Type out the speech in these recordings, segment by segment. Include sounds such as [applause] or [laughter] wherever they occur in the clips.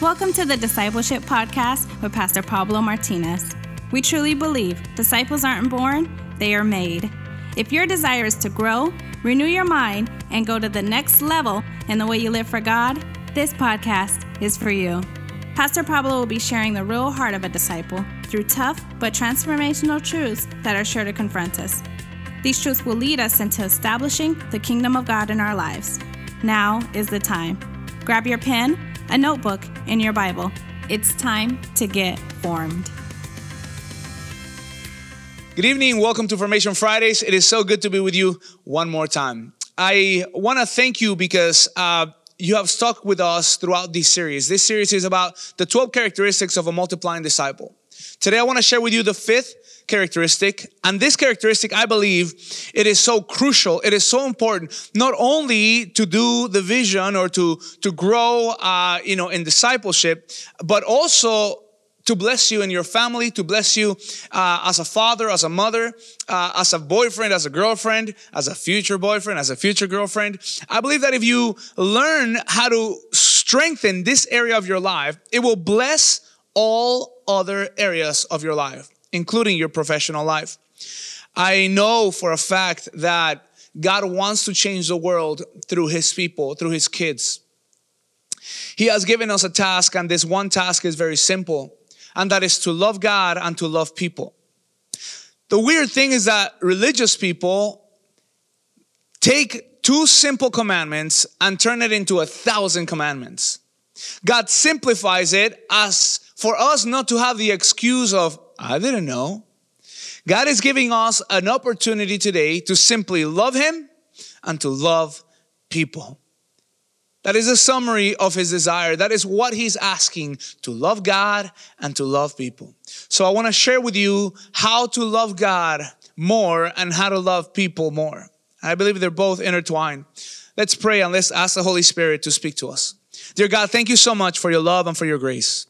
Welcome to the Discipleship Podcast with Pastor Pablo Martinez. We truly believe disciples aren't born, they are made. If your desire is to grow, renew your mind, and go to the next level in the way you live for God, this podcast is for you. Pastor Pablo will be sharing the real heart of a disciple through tough but transformational truths that are sure to confront us. These truths will lead us into establishing the kingdom of God in our lives. Now is the time. Grab your pen, a notebook, and your Bible. It's time to get formed. Good evening. Welcome to Formation Fridays. It is so good to be with you one more time. I want to thank you because uh, you have stuck with us throughout this series. This series is about the 12 characteristics of a multiplying disciple. Today, I want to share with you the fifth characteristic. And this characteristic, I believe, it is so crucial. It is so important, not only to do the vision or to, to grow, uh, you know, in discipleship, but also to bless you and your family, to bless you uh, as a father, as a mother, uh, as a boyfriend, as a girlfriend, as a future boyfriend, as a future girlfriend. I believe that if you learn how to strengthen this area of your life, it will bless all other areas of your life including your professional life. I know for a fact that God wants to change the world through His people, through His kids. He has given us a task, and this one task is very simple, and that is to love God and to love people. The weird thing is that religious people take two simple commandments and turn it into a thousand commandments. God simplifies it as for us not to have the excuse of, I didn't know. God is giving us an opportunity today to simply love Him and to love people. That is a summary of His desire. That is what He's asking to love God and to love people. So I want to share with you how to love God more and how to love people more. I believe they're both intertwined. Let's pray and let's ask the Holy Spirit to speak to us. Dear God, thank you so much for your love and for your grace.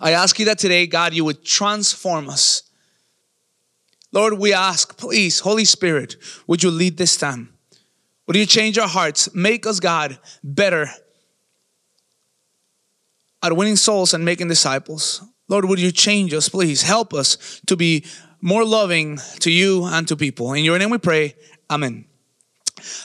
I ask you that today, God, you would transform us. Lord, we ask, please, Holy Spirit, would you lead this time? Would you change our hearts? Make us, God, better at winning souls and making disciples. Lord, would you change us, please? Help us to be more loving to you and to people. In your name we pray. Amen.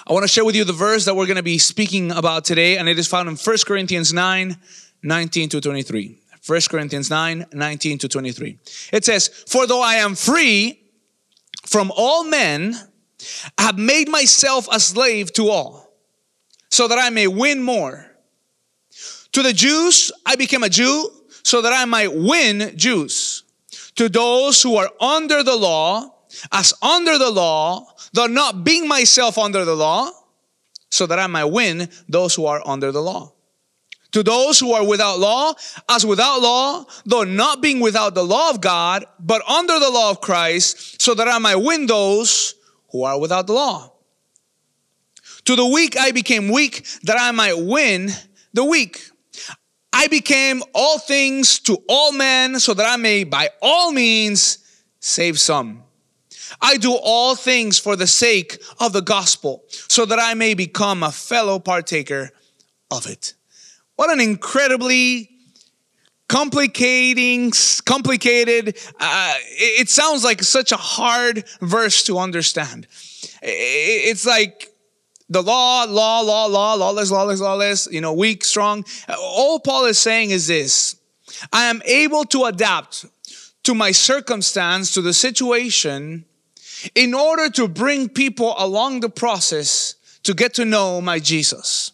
I want to share with you the verse that we're going to be speaking about today, and it is found in 1 Corinthians 9 19 to 23. 1 Corinthians 9 19 to 23. It says, For though I am free from all men, I have made myself a slave to all, so that I may win more. To the Jews, I became a Jew, so that I might win Jews. To those who are under the law, as under the law, though not being myself under the law, so that I might win those who are under the law to those who are without law, as without law, though not being without the law of God, but under the law of Christ, so that I might win those who are without the law. To the weak I became weak, that I might win the weak. I became all things to all men, so that I may by all means save some. I do all things for the sake of the gospel, so that I may become a fellow partaker of it. What an incredibly complicating, complicated, uh, it, sounds like such a hard verse to understand. It's like the law, law, law, law, lawless, lawless, lawless, you know, weak, strong. All Paul is saying is this I am able to adapt to my circumstance, to the situation, in order to bring people along the process to get to know my Jesus.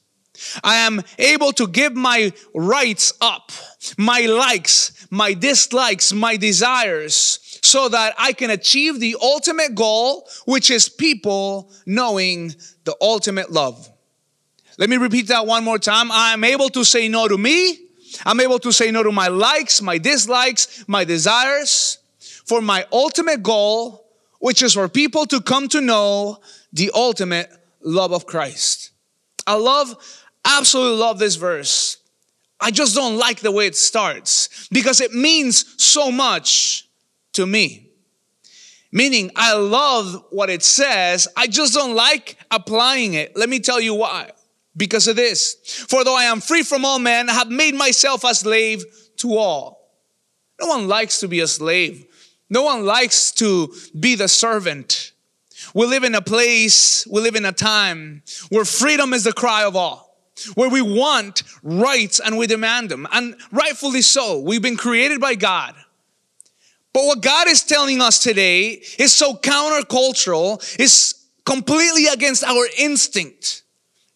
I am able to give my rights up, my likes, my dislikes, my desires, so that I can achieve the ultimate goal, which is people knowing the ultimate love. Let me repeat that one more time. I am able to say no to me. I'm able to say no to my likes, my dislikes, my desires for my ultimate goal, which is for people to come to know the ultimate love of Christ. I love absolutely love this verse. I just don't like the way it starts because it means so much to me. Meaning, I love what it says, I just don't like applying it. Let me tell you why. because of this. For though I am free from all men, I have made myself a slave to all. No one likes to be a slave. No one likes to be the servant. We live in a place, we live in a time where freedom is the cry of all, where we want rights and we demand them. And rightfully so. We've been created by God. But what God is telling us today is so countercultural, is completely against our instinct.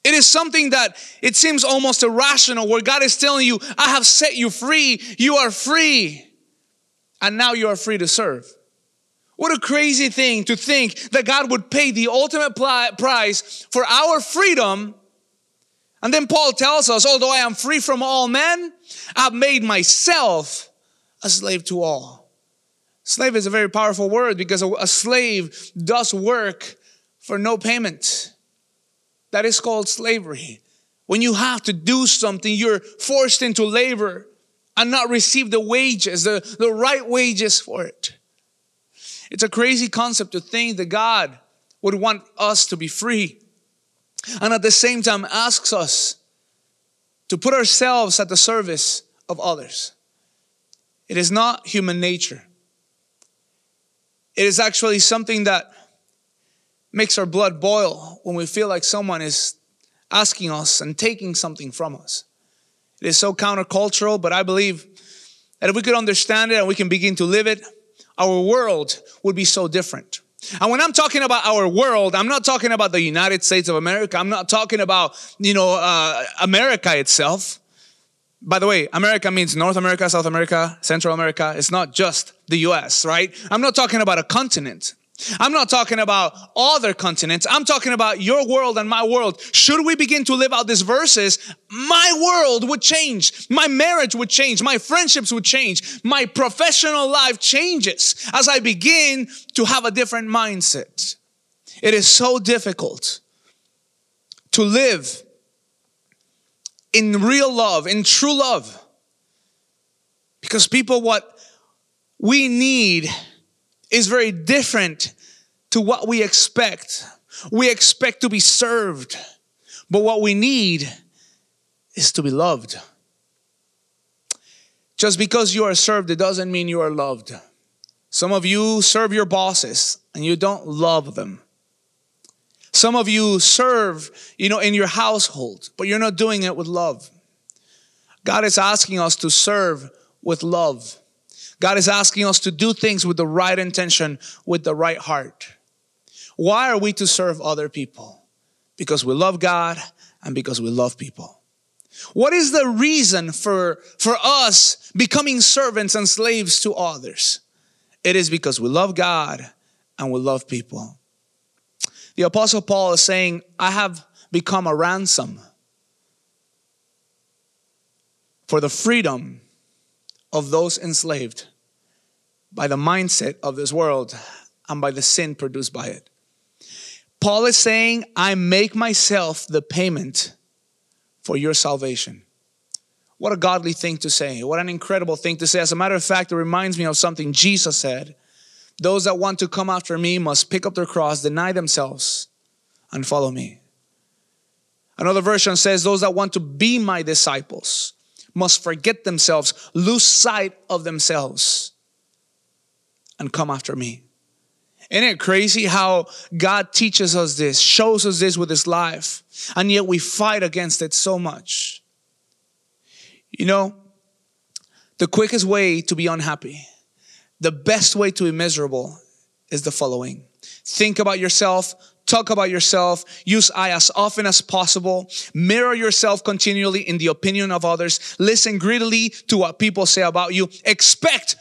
It is something that it seems almost irrational where God is telling you, I have set you free. You are free. And now you are free to serve. What a crazy thing to think that God would pay the ultimate price for our freedom. And then Paul tells us, although I am free from all men, I've made myself a slave to all. Slave is a very powerful word because a, slave does work for no payment. That is called slavery. When you have to do something, you're forced into labor and not receive the wages, the, the right wages for it. It's a crazy concept to think that God would want us to be free and at the same time asks us to put ourselves at the service of others. It is not human nature. It is actually something that makes our blood boil when we feel like someone is asking us and taking something from us. It is so countercultural, but I believe that if we could understand it and we can begin to live it, our world would be so different. And when I'm talking about our world, I'm not talking about the United States of America. I'm not talking about, you know, uh, America itself. By the way, America means North America, South America, Central America. It's not just the US, right? I'm not talking about a continent. I'm not talking about other continents. I'm talking about your world and my world. Should we begin to live out these verses, my world would change. My marriage would change. My friendships would change. My professional life changes as I begin to have a different mindset. It is so difficult to live in real love, in true love. Because people, what we need is very different to what we expect. We expect to be served, but what we need is to be loved. Just because you are served, it doesn't mean you are loved. Some of you serve your bosses and you don't love them. Some of you serve, you know, in your household, but you're not doing it with love. God is asking us to serve with love. God is asking us to do things with the right intention, with the right heart. Why are we to serve other people? Because we love God and because we love people. What is the reason for, for us becoming servants and slaves to others? It is because we love God and we love people. The Apostle Paul is saying, I have become a ransom for the freedom of those enslaved by the mindset of this world and by the sin produced by it. Paul is saying, I make myself the payment for your salvation. What a godly thing to say. What an incredible thing to say. As a matter of fact, it reminds me of something Jesus said. Those that want to come after me must pick up their cross, deny themselves, and follow me. Another version says, Those that want to be my disciples must forget themselves, lose sight of themselves, and come after me. Isn't it crazy how God teaches us this, shows us this with His life, and yet we fight against it so much? You know, the quickest way to be unhappy, the best way to be miserable is the following think about yourself, talk about yourself, use I as often as possible, mirror yourself continually in the opinion of others, listen greedily to what people say about you, expect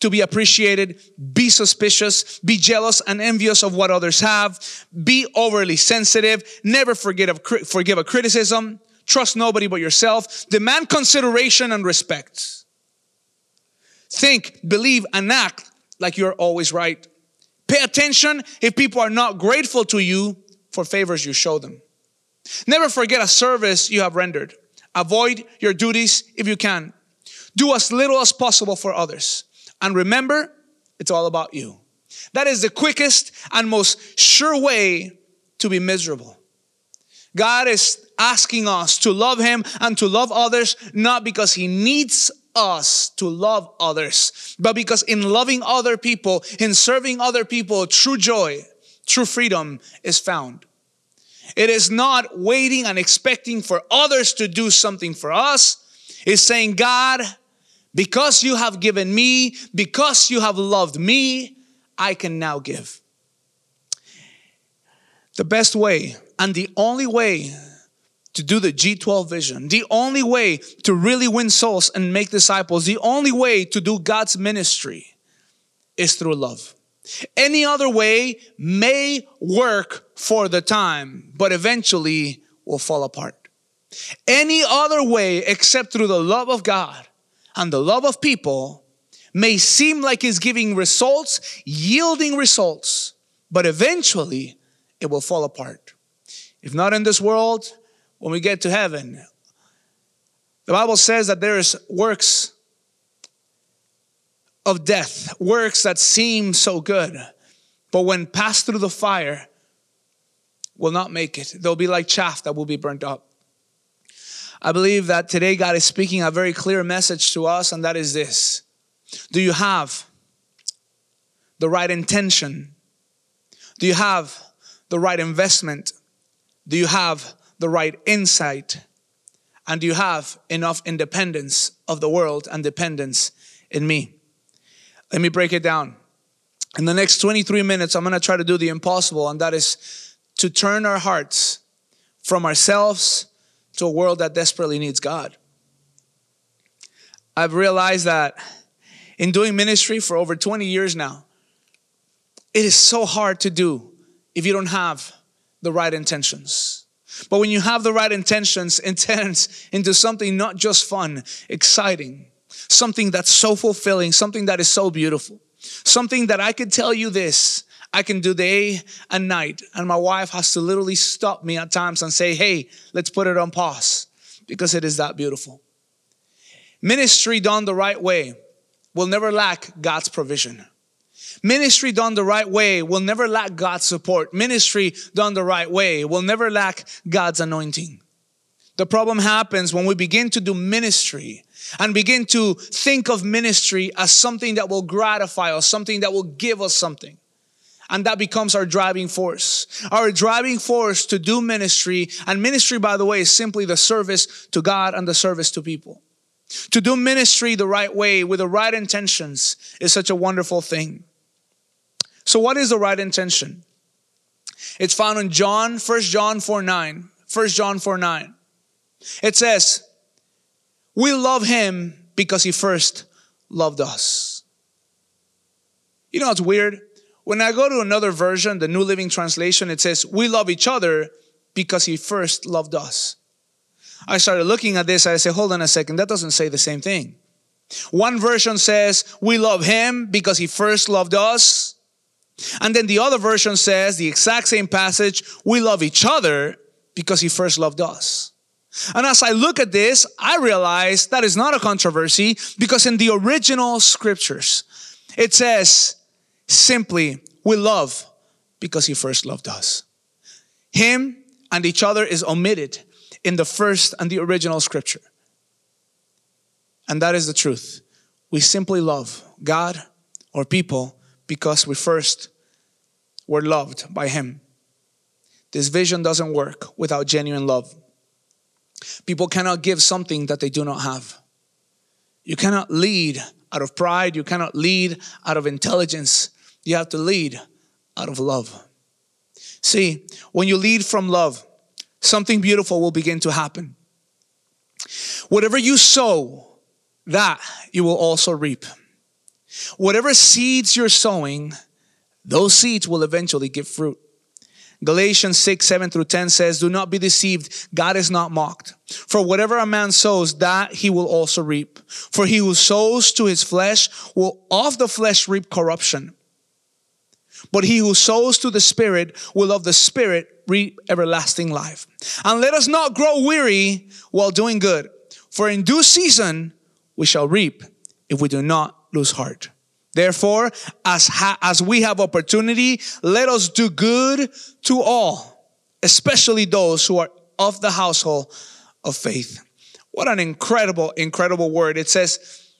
to be appreciated, be suspicious, be jealous and envious of what others have, be overly sensitive, never forget of, forgive a criticism, trust nobody but yourself, demand consideration and respect. Think, believe, and act like you're always right. Pay attention if people are not grateful to you for favors you show them. Never forget a service you have rendered. Avoid your duties if you can. Do as little as possible for others. And remember, it's all about you. That is the quickest and most sure way to be miserable. God is asking us to love Him and to love others, not because He needs us to love others, but because in loving other people, in serving other people, true joy, true freedom is found. It is not waiting and expecting for others to do something for us. It's saying, God, because you have given me, because you have loved me, I can now give. The best way and the only way to do the G12 vision, the only way to really win souls and make disciples, the only way to do God's ministry is through love. Any other way may work for the time, but eventually will fall apart. Any other way except through the love of God and the love of people may seem like it's giving results, yielding results, but eventually it will fall apart. If not in this world, when we get to heaven, the Bible says that there is works of death, works that seem so good, but when passed through the fire, will not make it. They'll be like chaff that will be burnt up. I believe that today God is speaking a very clear message to us, and that is this Do you have the right intention? Do you have the right investment? Do you have the right insight? And you have enough independence of the world and dependence in me? Let me break it down. In the next 23 minutes, I'm going to try to do the impossible, and that is to turn our hearts from ourselves to a world that desperately needs God. I've realized that in doing ministry for over 20 years now, it is so hard to do if you don't have the right intentions. But when you have the right intentions, [laughs] turns into something not just fun, exciting, something that's so fulfilling, something that is so beautiful, something that I could tell you this. I can do day and night. And my wife has to literally stop me at times and say, hey, let's put it on pause because it is that beautiful. Ministry done the right way will never lack God's provision. Ministry done the right way will never lack God's support. Ministry done the right way will never lack God's anointing. The problem happens when we begin to do ministry and begin to think of ministry as something that will gratify us, something that will give us something. And that becomes our driving force. Our driving force to do ministry. And ministry, by the way, is simply the service to God and the service to people. To do ministry the right way with the right intentions is such a wonderful thing. So, what is the right intention? It's found in John, 1 John 4 9. 1 John 4 9. It says, We love him because he first loved us. You know, it's weird. When I go to another version, the New Living Translation, it says, We love each other because he first loved us. I started looking at this. I said, Hold on a second. That doesn't say the same thing. One version says, We love him because he first loved us. And then the other version says, the exact same passage, We love each other because he first loved us. And as I look at this, I realize that is not a controversy because in the original scriptures, it says simply, we love because he first loved us. Him and each other is omitted in the first and the original scripture. And that is the truth. We simply love God or people because we first were loved by him. This vision doesn't work without genuine love. People cannot give something that they do not have. You cannot lead out of pride. You cannot lead out of intelligence. You have to lead out of love. See, when you lead from love, something beautiful will begin to happen. Whatever you sow, that you will also reap. Whatever seeds you're sowing, those seeds will eventually give fruit. Galatians 6, 7 through 10 says, Do not be deceived. God is not mocked. For whatever a man sows, that he will also reap. For he who sows to his flesh will of the flesh reap corruption. But he who sows to the Spirit will of the Spirit reap everlasting life. And let us not grow weary while doing good. For in due season we shall reap if we do not lose heart. Therefore, as, ha- as we have opportunity, let us do good to all, especially those who are of the household of faith. What an incredible, incredible word. It says,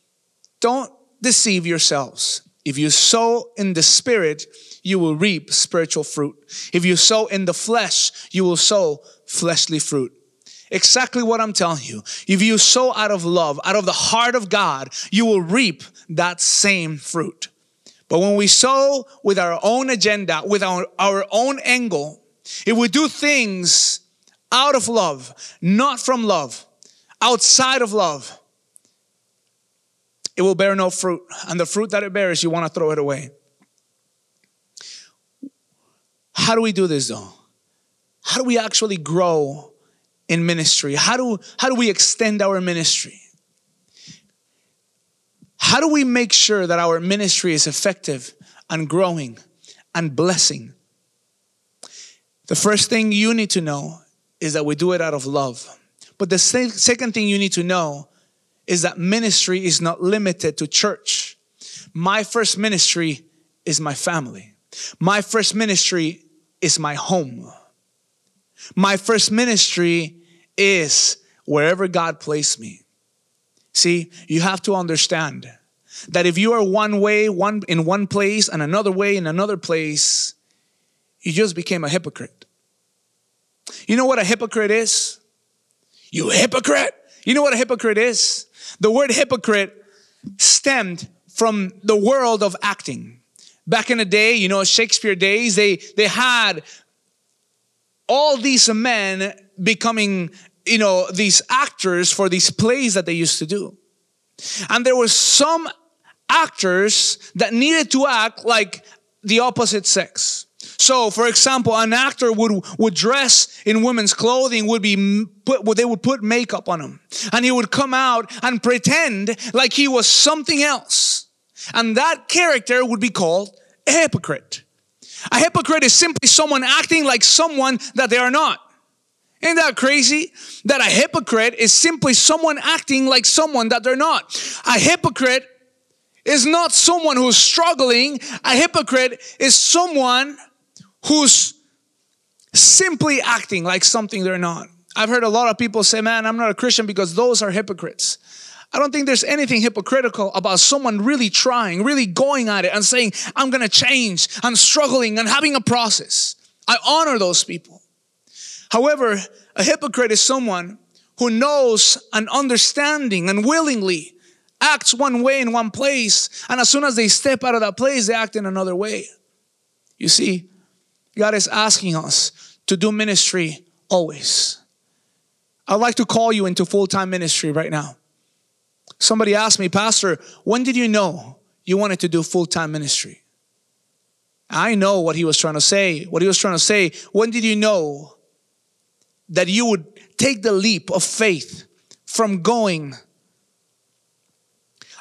Don't deceive yourselves. If you sow in the spirit, you will reap spiritual fruit. If you sow in the flesh, you will sow fleshly fruit. Exactly what I'm telling you. If you sow out of love, out of the heart of God, you will reap that same fruit. But when we sow with our own agenda, with our, our own angle, if we do things out of love, not from love, outside of love, it will bear no fruit. And the fruit that it bears, you want to throw it away. How do we do this though? How do we actually grow in ministry? How do, how do we extend our ministry? How do we make sure that our ministry is effective and growing and blessing? The first thing you need to know is that we do it out of love. But the second thing you need to know is that ministry is not limited to church. My first ministry is my family. My first ministry is my home. My first ministry is wherever God placed me. See, you have to understand that if you are one way, one in one place and another way in another place, you just became a hypocrite. You know what a hypocrite is? You hypocrite. You know what a hypocrite is? The word hypocrite stemmed from the world of acting. Back in the day, you know, Shakespeare days, they they had all these men becoming you know, these actors for these plays that they used to do. And there were some actors that needed to act like the opposite sex. So, for example, an actor would, would dress in women's clothing, would be put, they would put makeup on him. And he would come out and pretend like he was something else. And that character would be called a hypocrite. A hypocrite is simply someone acting like someone that they are not. Isn't that crazy? That a hypocrite is simply someone acting like someone that they're not. A hypocrite is not someone who's struggling. A hypocrite is someone who's simply acting like something they're not. I've heard a lot of people say, man, I'm not a Christian because those are hypocrites. I don't think there's anything hypocritical about someone really trying, really going at it and saying, I'm gonna change, I'm struggling and having a process. I honor those people. However, a hypocrite is someone who knows and understanding and willingly acts one way in one place, and as soon as they step out of that place, they act in another way. You see, God is asking us to do ministry always. I'd like to call you into full time ministry right now. Somebody asked me, Pastor, when did you know you wanted to do full time ministry? I know what he was trying to say. What he was trying to say, when did you know that you would take the leap of faith from going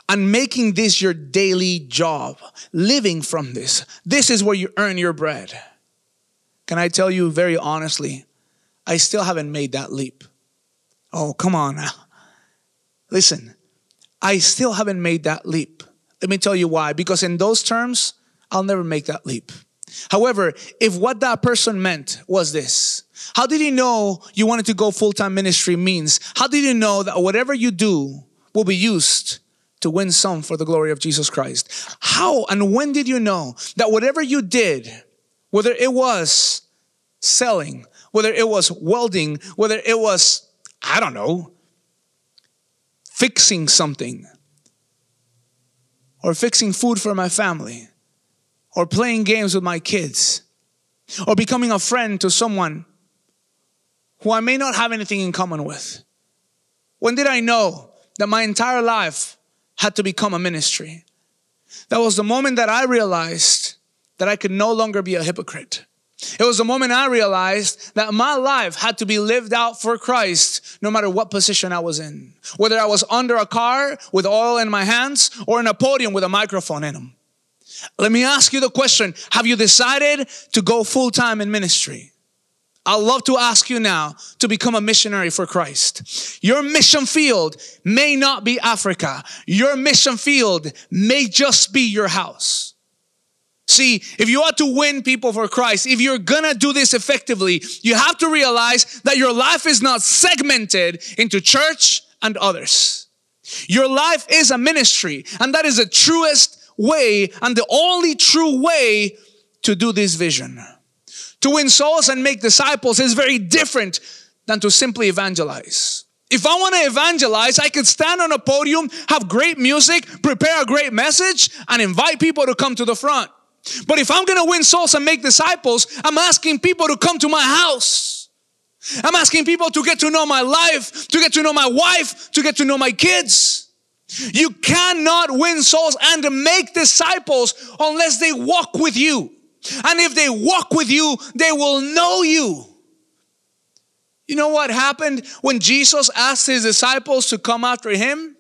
and making this your daily job, living from this. This is where you earn your bread. Can I tell you very honestly, I still haven't made that leap. Oh, come on now. Listen, I still haven't made that leap. Let me tell you why. Because in those terms, I'll never make that leap. However, if what that person meant was this, how did he know you wanted to go full time ministry means? How did you know that whatever you do will be used to win some for the glory of Jesus Christ? How and when did you know that whatever you did, whether it was selling, whether it was welding, whether it was, I don't know, fixing something, or fixing food for my family, or playing games with my kids, or becoming a friend to someone who I may not have anything in common with? When did I know that my entire life had to become a ministry? That was the moment that I realized that I could no longer be a hypocrite. It was the moment I realized that my life had to be lived out for Christ no matter what position I was in. Whether I was under a car with oil in my hands or in a podium with a microphone in them. Let me ask you the question Have you decided to go full time in ministry? I'd love to ask you now to become a missionary for Christ. Your mission field may not be Africa. Your mission field may just be your house. See, if you are to win people for Christ, if you're gonna do this effectively, you have to realize that your life is not segmented into church and others. Your life is a ministry, and that is the truest way and the only true way to do this vision. To win souls and make disciples is very different than to simply evangelize. If I want to evangelize, I could stand on a podium, have great music, prepare a great message, and invite people to come to the front. But if I'm going to win souls and make disciples, I'm asking people to come to my house. I'm asking people to get to know my life, to get to know my wife, to get to know my kids. You cannot win souls and make disciples unless they walk with you. And if they walk with you, they will know you. You know what happened when Jesus asked his disciples to come after him?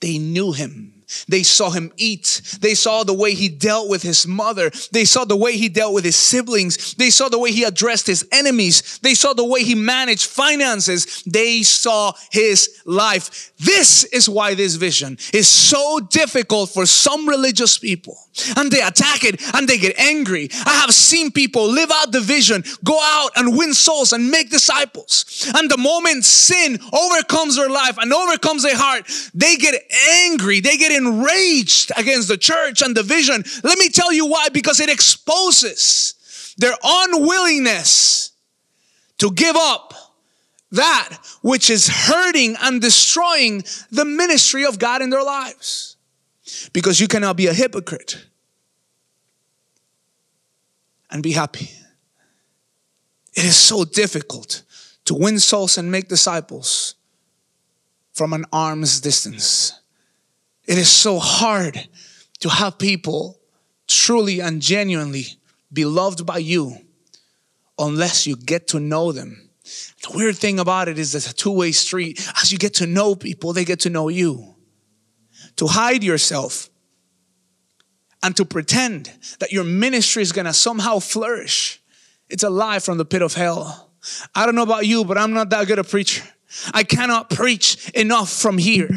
They knew him. They saw him eat. They saw the way he dealt with his mother. They saw the way he dealt with his siblings. They saw the way he addressed his enemies. They saw the way he managed finances. They saw his life. This is why this vision is so difficult for some religious people. And they attack it and they get angry. I have seen people live out the vision, go out and win souls and make disciples. And the moment sin overcomes their life and overcomes their heart, they get angry. They get enraged against the church and the vision. Let me tell you why, because it exposes their unwillingness to give up that which is hurting and destroying the ministry of God in their lives. Because you cannot be a hypocrite and be happy. It is so difficult to win souls and make disciples from an arm's distance. It is so hard to have people truly and genuinely be loved by you unless you get to know them. The weird thing about it is it's a two way street. As you get to know people, they get to know you. To hide yourself and to pretend that your ministry is gonna somehow flourish, it's a lie from the pit of hell. I don't know about you, but I'm not that good a preacher. I cannot preach enough from here.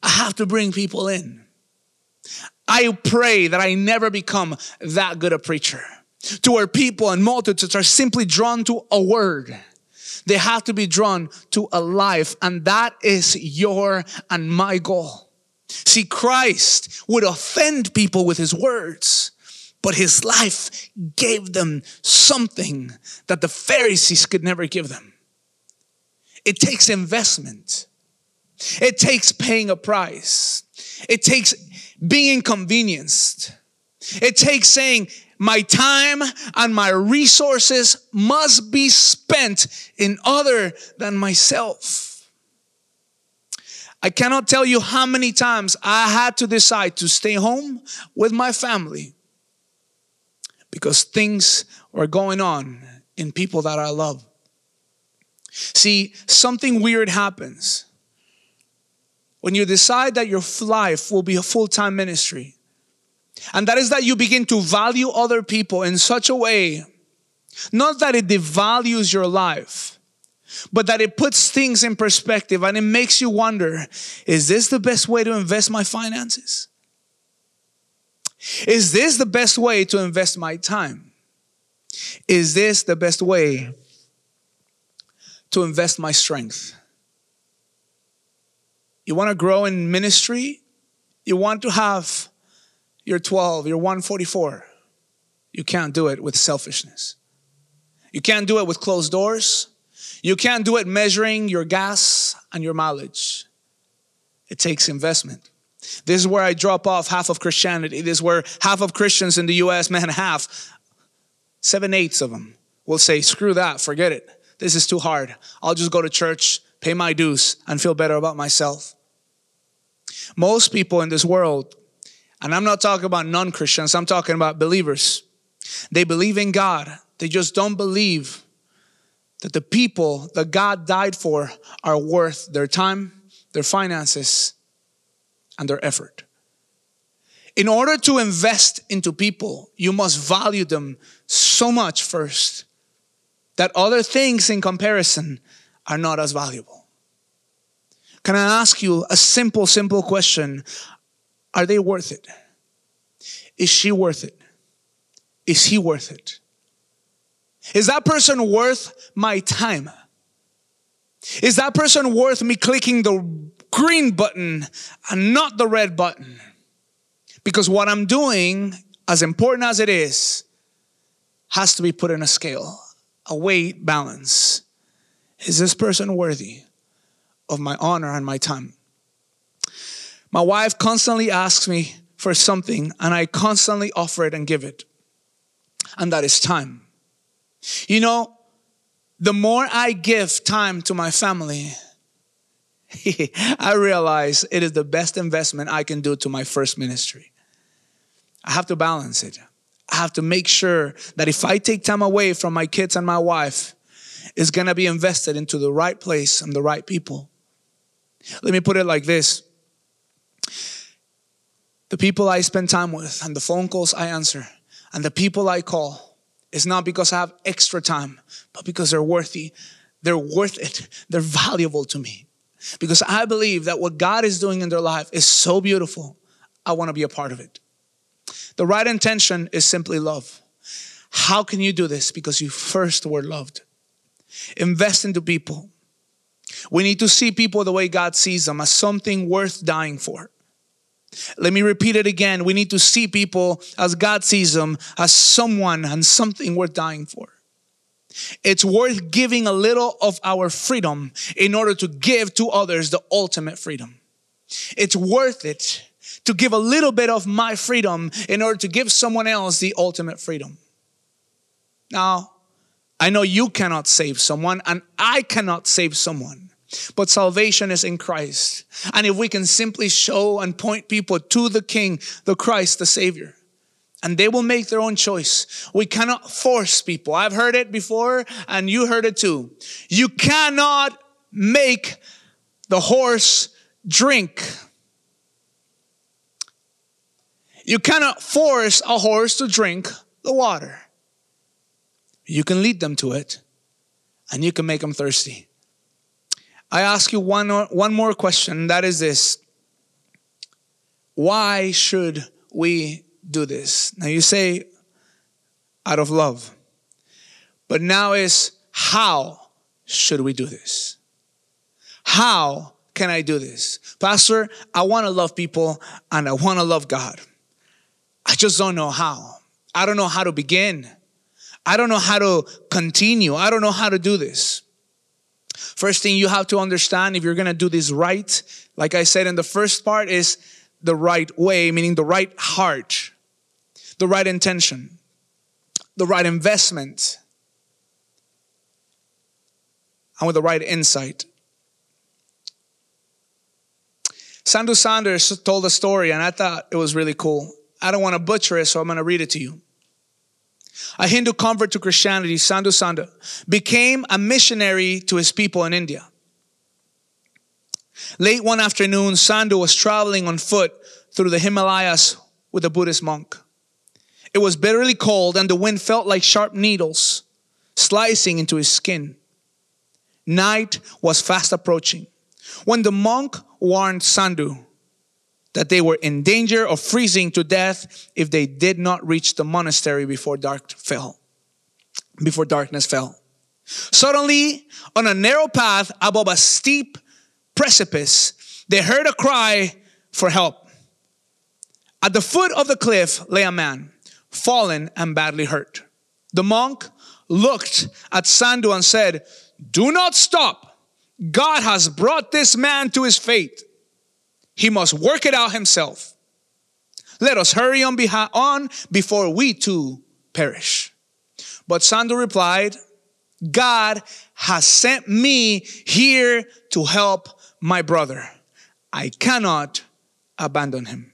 I have to bring people in. I pray that I never become that good a preacher to where people and multitudes are simply drawn to a word. They have to be drawn to a life, and that is your and my goal. See, Christ would offend people with his words, but his life gave them something that the Pharisees could never give them. It takes investment. It takes paying a price. It takes being inconvenienced. It takes saying, my time and my resources must be spent in other than myself. I cannot tell you how many times I had to decide to stay home with my family because things were going on in people that I love. See, something weird happens when you decide that your life will be a full time ministry. And that is that you begin to value other people in such a way, not that it devalues your life, but that it puts things in perspective and it makes you wonder is this the best way to invest my finances? Is this the best way to invest my time? Is this the best way to invest my strength? You want to grow in ministry? You want to have your 12, your 144. You can't do it with selfishness. You can't do it with closed doors. You can't do it measuring your gas and your mileage. It takes investment. This is where I drop off half of Christianity. This is where half of Christians in the US, [laughs] man, half, seven eighths of them will say, screw that, forget it. This is too hard. I'll just go to church, pay my dues, and feel better about myself. Most people in this world, and I'm not talking about non Christians, I'm talking about believers, they believe in God. They just don't believe that the people that God died for are worth their time, their finances, and their effort. In order to invest into people, you must value them so much first that other things in comparison are not as valuable. Can I ask you a simple, simple question? Are they worth it? Is she worth it? is he worth it? Is that person worth my time? Is that person worth me clicking the green button and not the red button? Because what I'm doing, as important as it is, has to be put in a scale, a weight balance. Is this person worthy of my honor and my time? My wife constantly asks me for something, and I constantly offer it and give it, and that is time. You know, the more I give time to my family, [laughs] I realize it is the best investment I can do to my first ministry. I have to balance it. I have to make sure that if I take time away from my kids and my wife, it's gonna be invested into the right place and the right people. Let me put it like this the people I spend time with and the phone calls I answer and the people I call is not because I have extra time, but because they're worthy. They're worth it. They're valuable to me. Because I believe that what God is doing in their life is so beautiful. I want to be a part of it. The right intention is simply love. How can you do this? Because you first were loved. Invest into people. We need to see people the way God sees them as something worth dying for. Let me repeat it again. We need to see people as God sees them as someone and something worth dying for. It's worth giving a little of our freedom in order to give to others the ultimate freedom. It's worth it to give a little bit of my freedom in order to give someone else the ultimate freedom. Now, I know you cannot save someone and I cannot save someone. But salvation is in Christ. And if we can simply show and point people to the King, the Christ, the Savior, and they will make their own choice. We cannot force people. I've heard it before and you heard it too. You cannot make the horse drink. You cannot force a horse to drink the water. You can lead them to it and you can make them thirsty. I ask you one, one more question, that is this. Why should we do this? Now you say, out of love. But now is, how should we do this? How can I do this? Pastor, I want to love people and I want to love God. I just don't know how. I don't know how to begin. I don't know how to continue. I don't know how to do this. First thing you have to understand if you're going to do this right, like I said in the first part, is the right way, meaning the right heart, the right intention, the right investment, and with the right insight. Sandu Sanders told a story, and I thought it was really cool. I don't want to butcher it, so I'm going to read it to you. A Hindu convert to Christianity, Sadhu Sanda, became a missionary to his people in India. Late one afternoon, Sandhu was traveling on foot through the Himalayas with a Buddhist monk. It was bitterly cold and the wind felt like sharp needles slicing into his skin. Night was fast approaching. When the monk warned Sandhu that they were in danger of freezing to death if they did not reach the monastery before dark fell, before darkness fell. Suddenly, on a narrow path above a steep precipice, they heard a cry for help. At the foot of the cliff lay a man, fallen and badly hurt. The monk looked at Sandu and said, Do not stop. God has brought this man to his fate. He must work it out himself. Let us hurry on, behind, on before we too perish. But Sandhu replied, God has sent me here to help my brother. I cannot abandon him.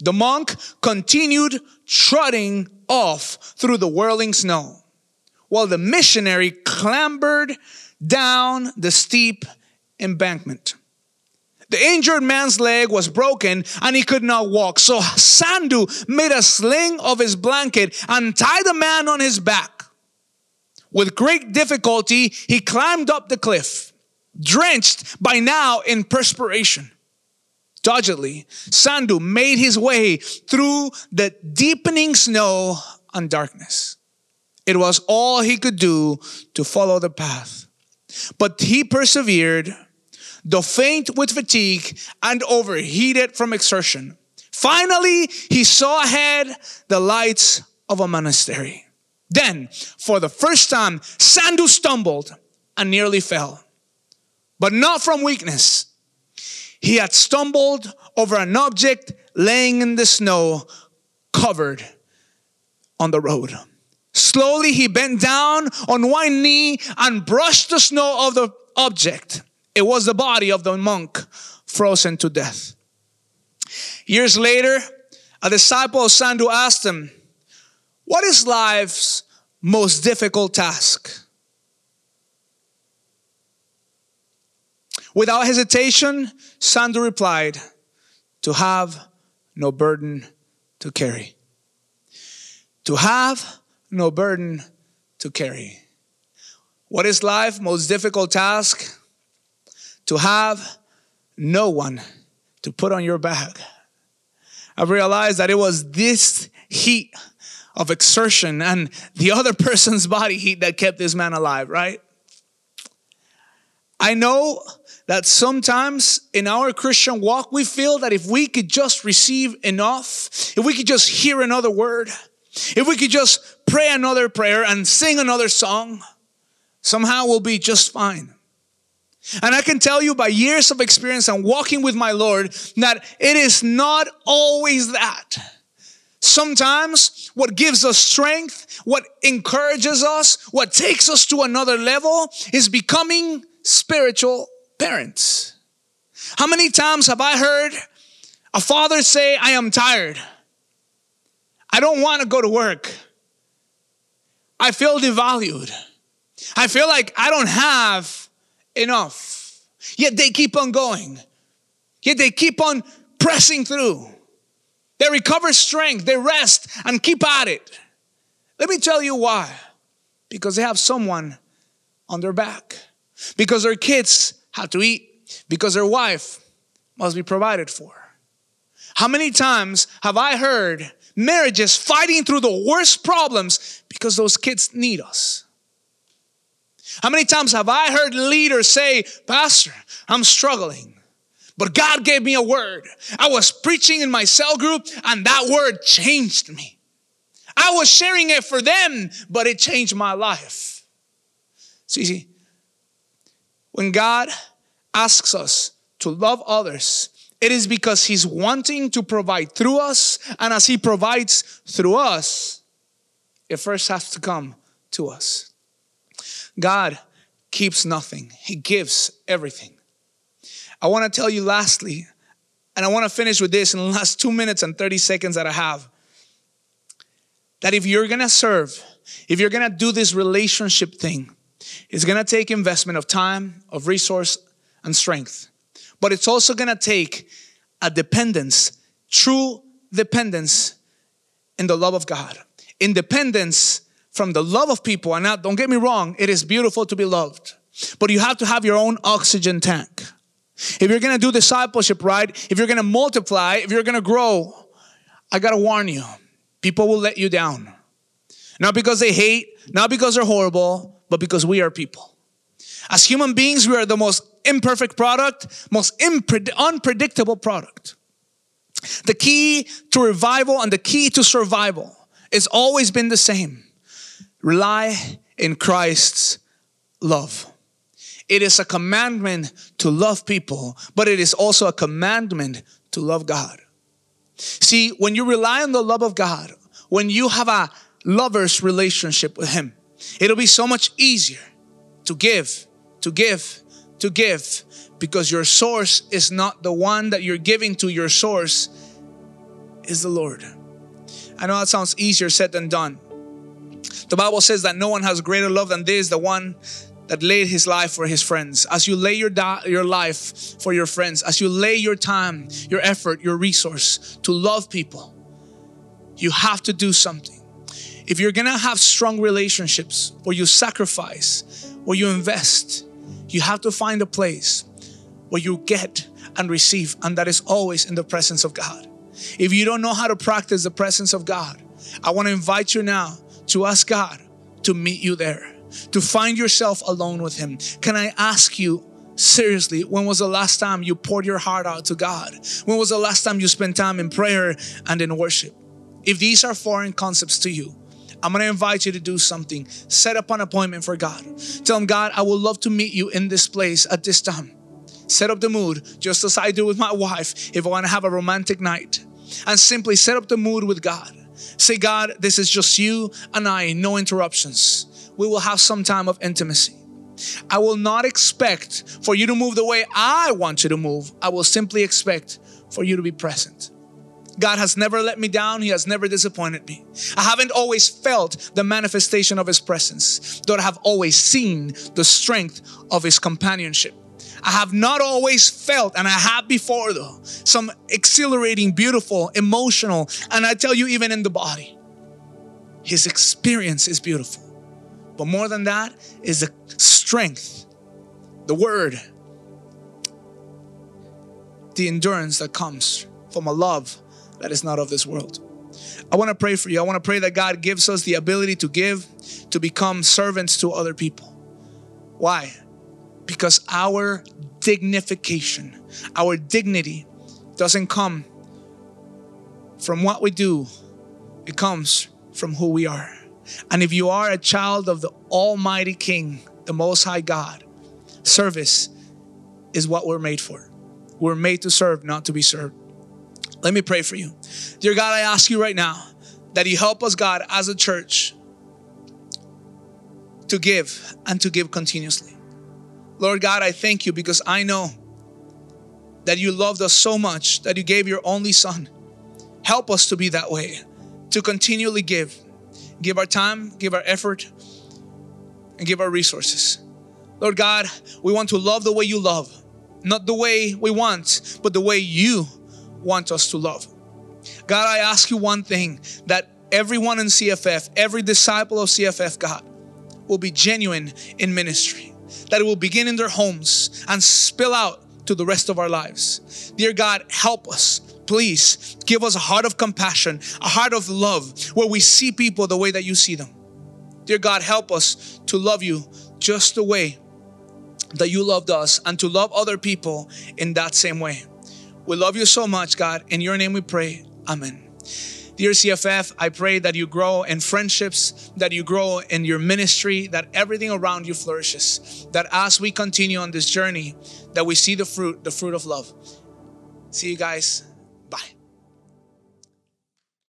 The monk continued trotting off through the whirling snow while the missionary clambered down the steep embankment. The injured man's leg was broken and he could not walk. So Sandu made a sling of his blanket and tied the man on his back. With great difficulty, he climbed up the cliff, drenched by now in perspiration. Doggedly, Sandu made his way through the deepening snow and darkness. It was all he could do to follow the path. But he persevered, though faint with fatigue and overheated from exertion. Finally, he saw ahead the lights of a monastery. Then, for the first time, Sandu stumbled and nearly fell, but not from weakness. He had stumbled over an object laying in the snow, covered on the road. Slowly, he bent down on one knee and brushed the snow of the object. It was the body of the monk frozen to death. Years later, a disciple of Sandhu asked him, What is life's most difficult task? Without hesitation, Sandhu replied, To have no burden to carry. To have no burden to carry. What is life's most difficult task? To have no one to put on your back. I've realized that it was this heat of exertion and the other [laughs] person's body heat that kept this man alive, right? I know that sometimes in our Christian walk, we feel that if we could just receive enough, if we could just hear another word, if we could just pray another prayer and sing another song, somehow we'll be just fine. And I can tell you by years of experience and walking with my Lord that it is not always that. Sometimes what gives us strength, what encourages us, what takes us to another level is becoming spiritual parents. How many times have I heard a father say, I am tired? I don't want to go to work. I feel devalued. I feel like I don't have enough. Yet they keep on going. Yet they keep on pressing through. They recover strength, they rest and keep at it. Let me tell you why. Because they have someone on their back. Because their kids have to eat. Because their wife must be provided for. How many times have I heard marriages fighting through the worst problems because those kids need us. How many times have I heard leaders say, Pastor, I'm struggling, but God gave me a word. I was preaching in my cell group and that word changed me. I was sharing it for them, but it changed my life. See, see, when God asks us to love others, it is because He's wanting to provide through us, and as He provides through us, it first has to come to us. God keeps nothing, He gives everything. I want to tell you lastly, and I want to finish with this in the last two minutes and 30 seconds that I have that if you're gonna serve, if you're gonna do this relationship thing, it's gonna take investment of time, of resource, and strength but it's also gonna take a dependence, true dependence in the love of God. Independence from the love of people. And now, don't get me wrong, it is beautiful to be loved, but you have to have your own oxygen tank. If you're gonna do discipleship right, if you're gonna multiply, if you're gonna grow, I gotta warn you, people will let you down. Not because they hate, not because they're horrible, but because we are people. As human beings, we are the most imperfect product, most impred- unpredictable product. The key to revival and the key to survival has always been the same rely in Christ's love. It is a commandment to love people, but it is also a commandment to love God. See, when you rely on the love of God, when you have a lover's relationship with Him, it'll be so much easier to give, to give, to give because your source is not the one that you're giving to, your source is the Lord. I know that sounds easier said than done. The Bible says that no one has greater love than this, the one that laid his life for his friends. As you lay your, di- your life for your friends, as you lay your time, your effort, your resource to love people, you have to do something. If you're gonna have strong relationships where you sacrifice, where you invest, you have to find a place where you get and receive, and that is always in the presence of God. If you don't know how to practice the presence of God, I want to invite you now to ask God to meet you there, to find yourself alone with Him. Can I ask you, seriously, when was the last time you poured your heart out to God? When was the last time you spent time in prayer and in worship? If these are foreign concepts to you, I'm going to invite you to do something. Set up an appointment for God. Tell Him, God, I would love to meet you in this place at this time. Set up the mood, just as I do with my wife if I want to have a romantic night. And simply set up the mood with God. Say, God, this is just you and I, no interruptions. We will have some time of intimacy. I will not expect for you to move the way I want you to move. I will simply expect for you to be present. God has never let me down. He has never disappointed me. I haven't always felt the manifestation of His presence, though I have always seen the strength of His companionship. I have not always felt, and I have before though, some exhilarating, beautiful, emotional, and I tell you, even in the body, His experience is beautiful. But more than that is the strength, the word, the endurance that comes from a love that is not of this world. I want to pray for you. I want to pray that God gives us the ability to give, to become servants to other people. Why? Because our dignification, our dignity doesn't come from what we do, it comes from who we are. And if you are a child of the Almighty King, the Most High God, service is what we're made for. We're made to serve, not to be served. Let me pray for you. Dear God, I ask you right now that you help us, God, as a church to give and to give continuously. Lord God, I thank you because I know that you loved us so much that you gave your only Son. Help us to be that way, to continually give. Give our time, give our effort, and give our resources. Lord God, we want to love the way you love, not the way we want, but the way you want us to love. God, I ask you one thing that everyone in CFF, every disciple of CFF, God, will be genuine in ministry, that it will begin in their homes and spill out to the rest of our lives. Dear God, help us. Please give us a heart of compassion, a heart of love, where we see people the way that you see them. Dear God, help us to love you just the way that you loved us and to love other people in that same way. We love you so much, God. In your name we pray. Amen. Dear CFF, I pray that you grow in friendships, that you grow in your ministry, that everything around you flourishes. That as we continue on this journey, that we see the fruit, the fruit of love. See you guys